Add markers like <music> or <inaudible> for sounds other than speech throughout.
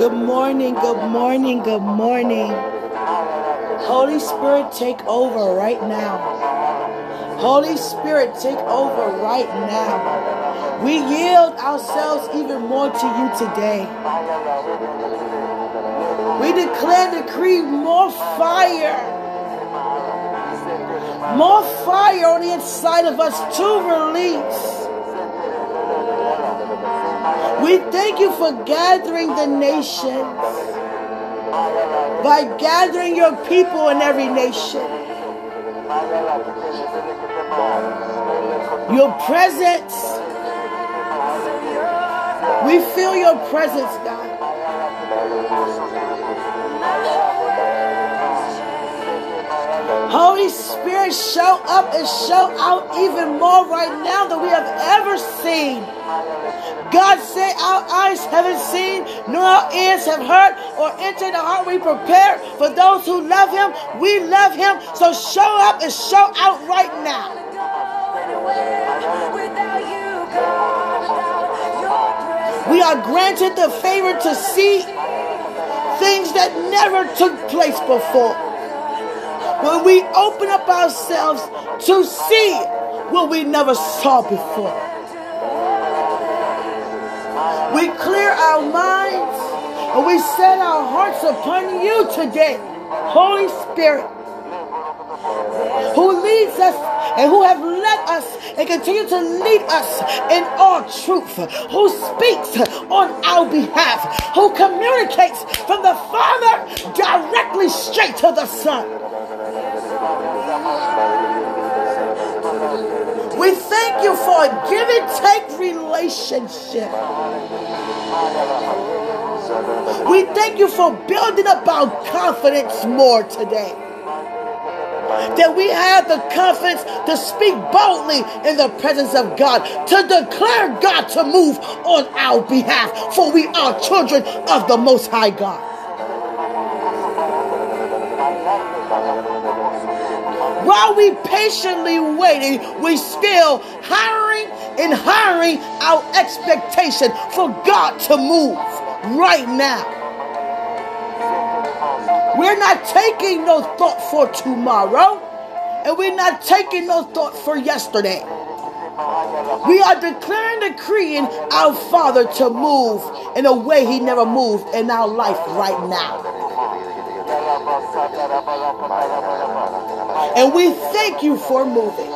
Good morning, good morning, good morning. Holy Spirit, take over right now. Holy Spirit, take over right now. We yield ourselves even more to you today. We declare, decree more fire. More fire on the inside of us to release. We thank you for gathering the nations by gathering your people in every nation. Your presence. We feel your presence, God. Holy Spirit, show up and show out even more right now than we have ever seen. God said, Our eyes haven't seen, nor our ears have heard, or entered the heart we prepare for those who love Him. We love Him. So show up and show out right now. We are granted the favor to see things that never took place before. When we open up ourselves to see what we never saw before. We clear our minds and we set our hearts upon you today, Holy Spirit, who leads us and who have led us and continue to lead us in all truth, who speaks on our behalf, who communicates from the Father directly straight to the Son. You for a give and take relationship. We thank you for building up our confidence more today. That we have the confidence to speak boldly in the presence of God, to declare God to move on our behalf, for we are children of the Most High God. While we patiently waiting, we still hiring and hiring our expectation for God to move right now. We're not taking no thought for tomorrow, and we're not taking no thought for yesterday. We are declaring, decreeing our Father to move in a way He never moved in our life right now. And we thank you for moving.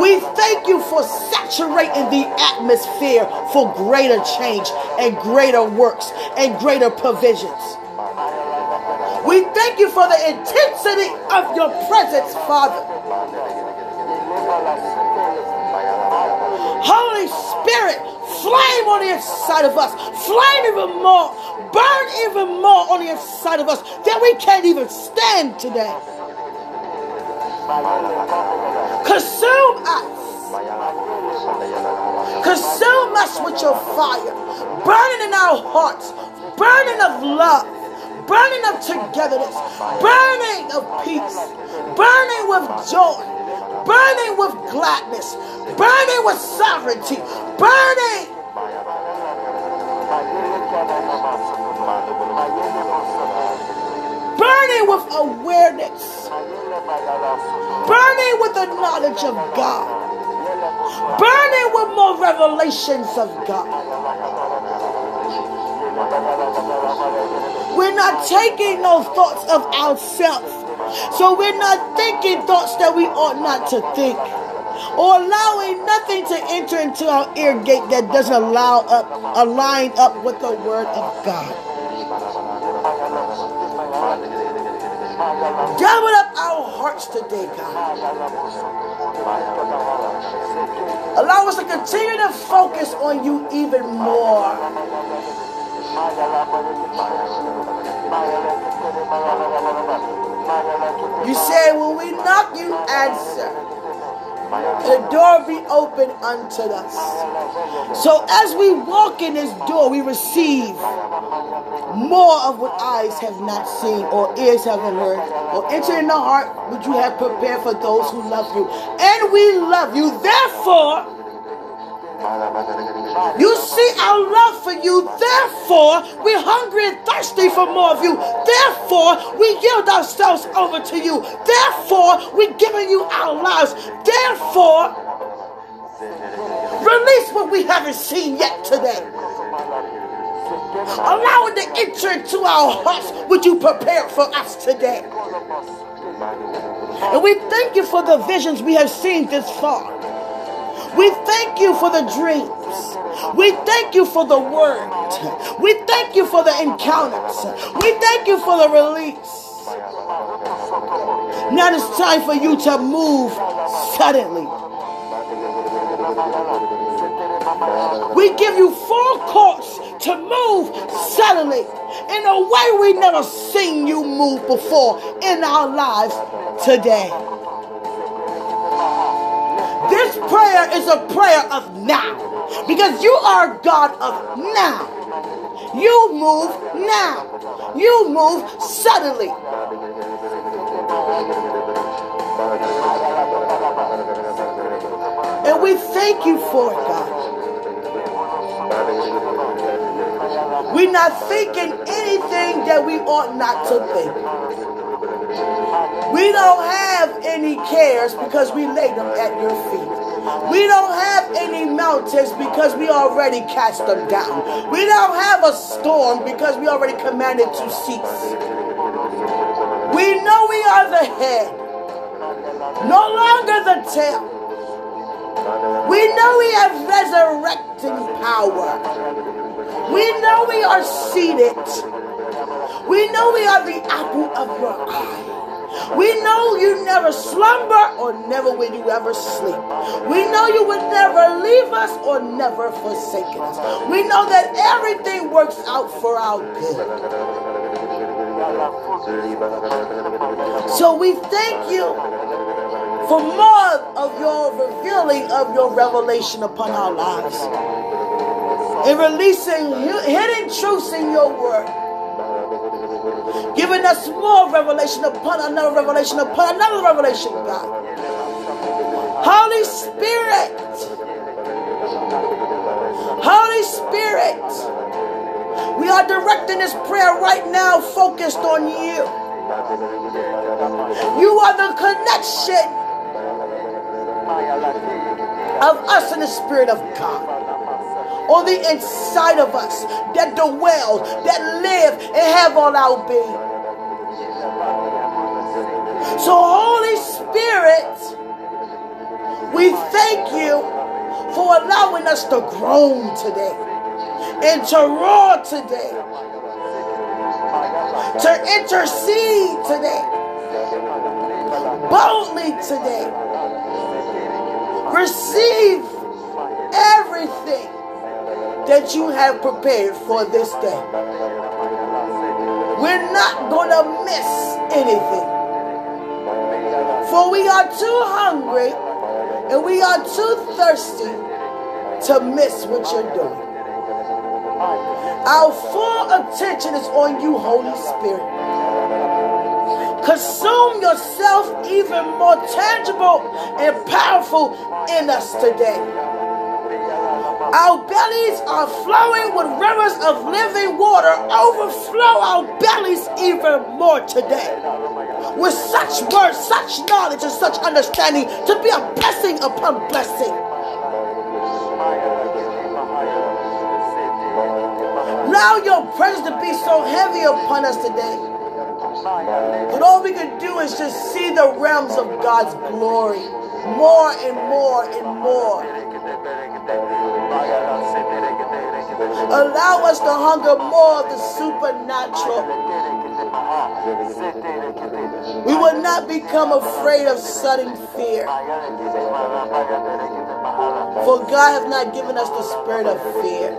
We thank you for saturating the atmosphere for greater change and greater works and greater provisions. We thank you for the intensity of your presence, Father. Holy Spirit, flame on the inside of us, flame even more, burn even more on the inside of us that we can't even stand today. Consume us. Consume us with your fire, burning in our hearts, burning of love, burning of togetherness, burning of peace, burning with joy, burning with gladness, burning with sovereignty, burning. Burning with awareness, burning with the knowledge of God, burning with more revelations of God. We're not taking no thoughts of ourselves. So we're not thinking thoughts that we ought not to think. Or allowing nothing to enter into our ear gate that doesn't allow up align up with the word of God. Gather up our hearts today, God. Allow us to continue to focus on you even more. You say, when we knock, you answer. The door be open unto us. So as we walk in this door, we receive more of what eyes have not seen or ears haven't heard or enter in the heart which you have prepared for those who love you. And we love you. Therefore, you see our love for you. Therefore, we're hungry and thirsty for more of you. Therefore, we yield ourselves over to you. Therefore, we're giving you our lives. Therefore, release what we haven't seen yet today. Allow it to enter into our hearts what you prepare for us today. And we thank you for the visions we have seen this far. We thank you for the dreams. We thank you for the word. We thank you for the encounters. We thank you for the release. Now it's time for you to move suddenly. We give you full course to move suddenly in a way we never seen you move before in our lives today. Prayer is a prayer of now because you are God of now. You move now. You move suddenly. And we thank you for it, God. We're not thinking anything that we ought not to think. We don't have any cares because we lay them at your feet. We don't have any mountains because we already cast them down. We don't have a storm because we already commanded to cease. We know we are the head, no longer the tail. We know we have resurrecting power. We know we are seated. We know we are the apple of your eye. We know you never slumber or never will you ever sleep. We know you would never leave us or never forsake us. We know that everything works out for our good. So we thank you for more of your revealing of your revelation upon our lives and releasing hidden truths in your word. Giving us more revelation upon another revelation upon another revelation, God. Holy Spirit. Holy Spirit. We are directing this prayer right now focused on you. You are the connection of us and the Spirit of God on the inside of us that dwell, that live, and have all our being. So, Holy Spirit, we thank you for allowing us to groan today and to roar today, to intercede today, boldly today. Receive everything that you have prepared for this day. We're not going to miss anything. For we are too hungry and we are too thirsty to miss what you're doing. Our full attention is on you, Holy Spirit. Consume yourself even more tangible and powerful in us today. Our bellies are flowing with rivers of living water. Overflow our bellies even more today. With such words, such knowledge, and such understanding to be a blessing upon blessing. Allow your presence to be so heavy upon us today. But all we can do is just see the realms of God's glory more and more and more. Allow us to hunger more of the supernatural. We will not become afraid of sudden fear. For God has not given us the spirit of fear.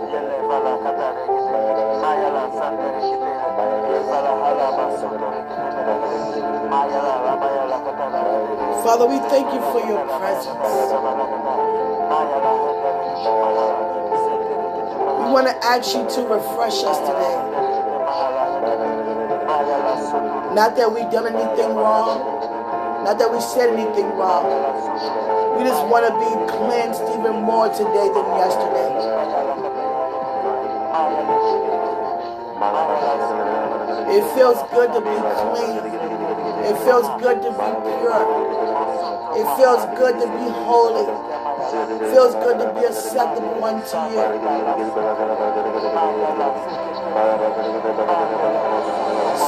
Father, we thank you for your presence. We want to ask you to refresh us today. Not that we've done anything wrong, not that we said anything wrong. We just want to be cleansed even more today than yesterday. It feels good to be clean. It feels good to be pure. It feels good to be holy. It feels good to be acceptable unto you.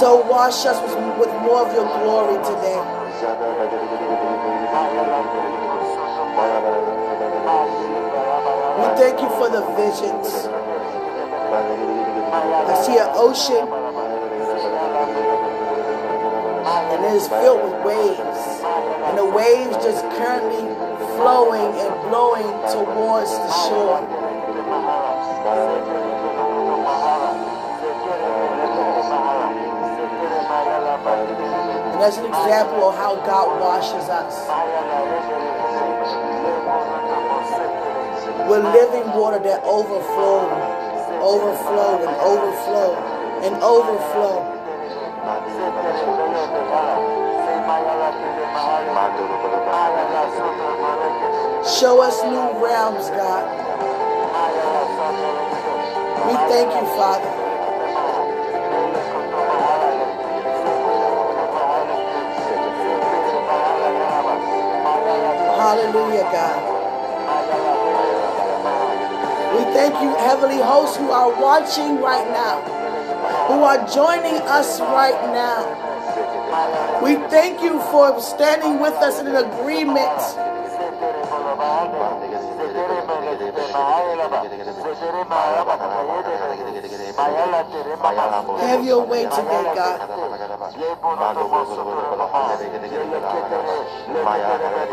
So wash us with, more of your glory today. We thank you for the visions. I see an ocean and it is filled with waves. And the waves just currently flowing and blowing towards the shore. That's an example of how God washes us. With living water that overflows, overflow and overflow and overflow. Show us new realms, God. We thank you, Father. Hallelujah, God. We thank you, heavenly hosts who are watching right now, who are joining us right now. We thank you for standing with us in an agreement. Have your way today, God.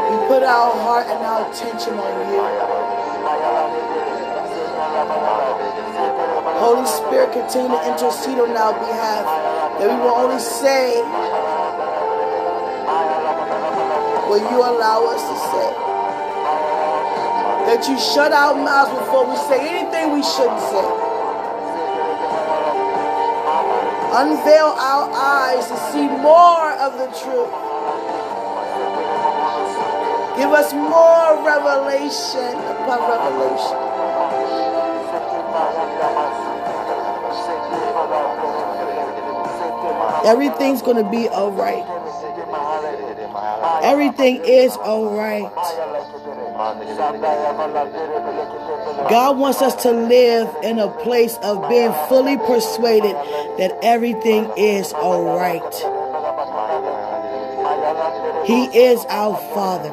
We put our heart and our attention on you. Holy Spirit, continue to intercede on our behalf. That we will only say what you allow us to say. That you shut our mouths before we say anything we shouldn't say. Unveil our eyes to see more of the truth. Give us more revelation upon revelation. Everything's going to be all right. Everything is all right. God wants us to live in a place of being fully persuaded that everything is all right. He is our Father.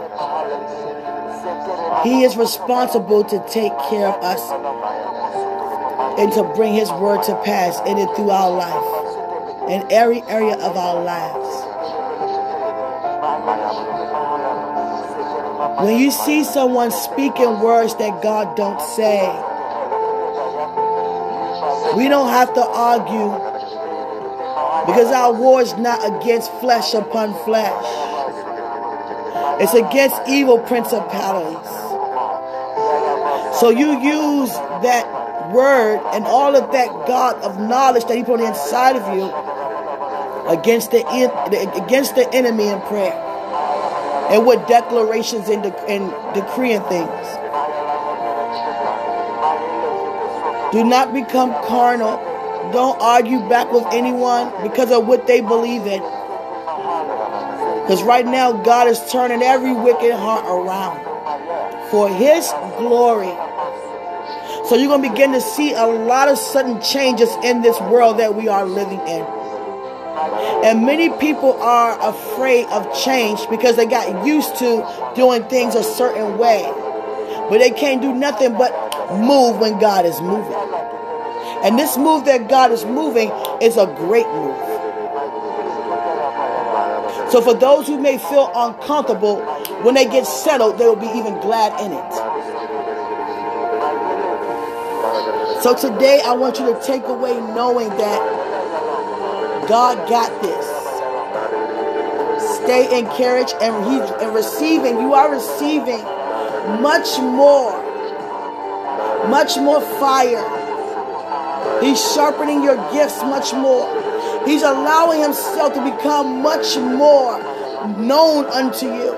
He is responsible to take care of us and to bring His word to pass in and through our life, in every area of our lives. When you see someone speaking words that God don't say, we don't have to argue because our war is not against flesh upon flesh. It's against evil principalities. So you use that word and all of that God of knowledge that He put inside of you against the against the enemy in prayer and with declarations and, and decreeing things. Do not become carnal. Don't argue back with anyone because of what they believe in. Because right now, God is turning every wicked heart around for His glory. So you're going to begin to see a lot of sudden changes in this world that we are living in. And many people are afraid of change because they got used to doing things a certain way. But they can't do nothing but move when God is moving. And this move that God is moving is a great move. So for those who may feel uncomfortable, when they get settled, they will be even glad in it. So today I want you to take away knowing that God got this. Stay encouraged and, he, and receiving. You are receiving much more. Much more fire. He's sharpening your gifts much more. He's allowing himself to become much more known unto you.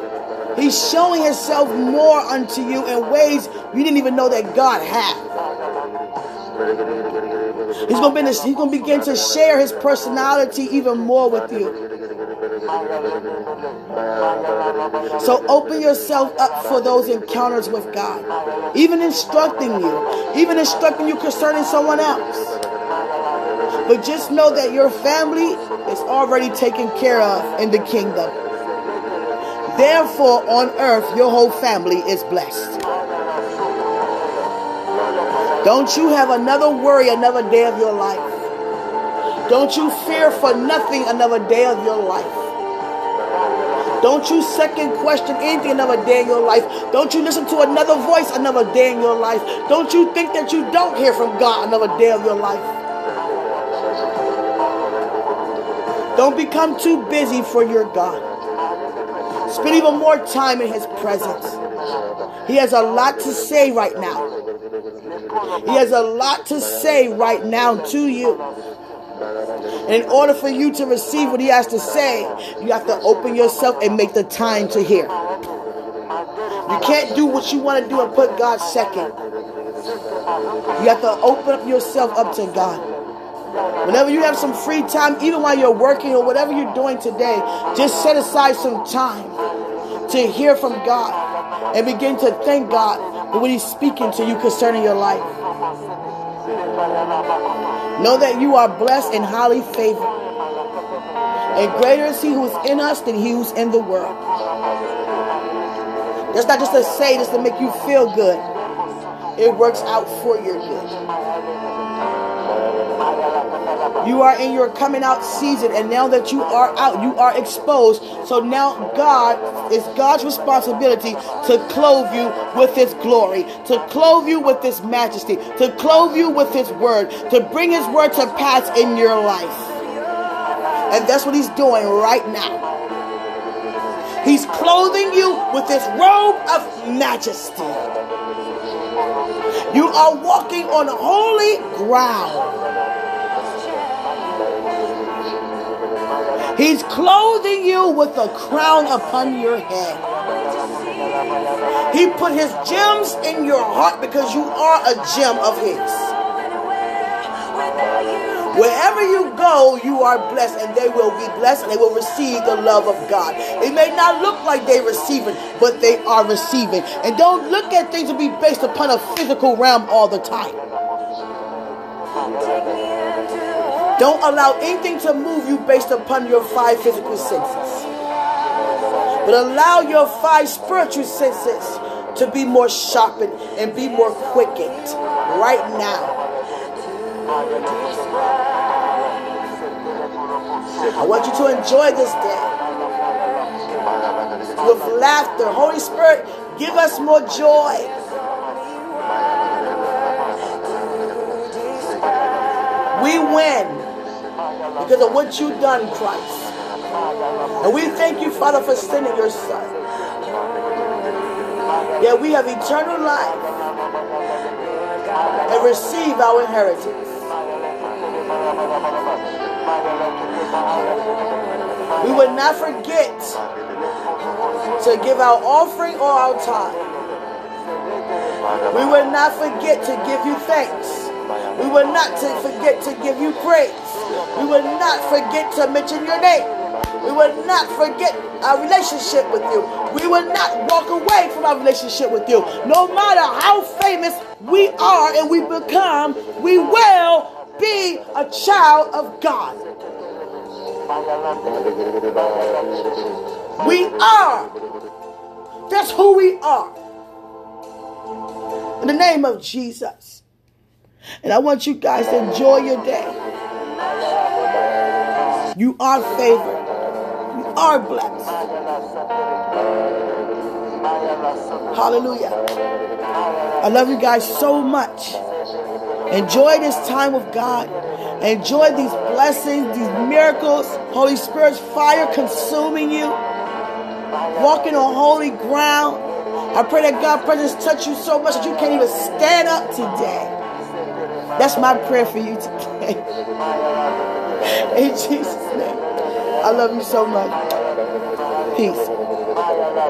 He's showing himself more unto you in ways you didn't even know that God had. He's gonna, be, he's gonna begin to share his personality even more with you. So open yourself up for those encounters with God. Even instructing you, even instructing you concerning someone else. But just know that your family is already taken care of in the kingdom. Therefore, on earth, your whole family is blessed. Don't you have another worry another day of your life. Don't you fear for nothing another day of your life. Don't you second question anything another day in your life. Don't you listen to another voice another day in your life. Don't you think that you don't hear from God another day of your life. Don't become too busy for your God. Spend even more time in His presence. He has a lot to say right now. He has a lot to say right now to you. And in order for you to receive what he has to say, you have to open yourself and make the time to hear. You can't do what you want to do and put God second. You have to open up yourself up to God. Whenever you have some free time, even while you're working or whatever you're doing today, just set aside some time to hear from God and begin to thank God for what He's speaking to you concerning your life. Know that you are blessed and highly favored. And greater is He who is in us than He who's in the world. That's not just to say, just to make you feel good. It works out for your good. You are in your coming out season, and now that you are out, you are exposed. So now God is God's responsibility to clothe you with His glory, to clothe you with His majesty, to clothe you with His word, to bring His word to pass in your life. And that's what He's doing right now. He's clothing you with His robe of majesty. You are walking on holy ground. He's clothing you with a crown upon your head. He put his gems in your heart because you are a gem of his. Wherever you go, you are blessed, and they will be blessed, and they will receive the love of God. It may not look like they receive it, but they are receiving. And don't look at things to be based upon a physical realm all the time. Don't allow anything to move you based upon your five physical senses. But allow your five spiritual senses to be more sharpened and be more quickened right now. I want you to enjoy this day with laughter. Holy Spirit, give us more joy. We win because of what you've done, Christ. And we thank you, Father, for sending your Son. That we have eternal life and receive our inheritance. We will not forget to give our offering or our time. We will not forget to give you thanks. We will not forget to give you praise. We will not forget to mention your name. We will not forget our relationship with you. We will not walk away from our relationship with you. No matter how famous we are and we become, we will be a child of God. We are. That's who we are. In the name of Jesus. And I want you guys to enjoy your day. You are favored. You are blessed. Hallelujah. I love you guys so much. Enjoy this time with God. Enjoy these blessings, these miracles. Holy Spirit's fire consuming you. Walking on holy ground. I pray that God's presence touch you so much that you can't even stand up today. That's my prayer for you today. <laughs> In Jesus' name. I love you so much. Peace.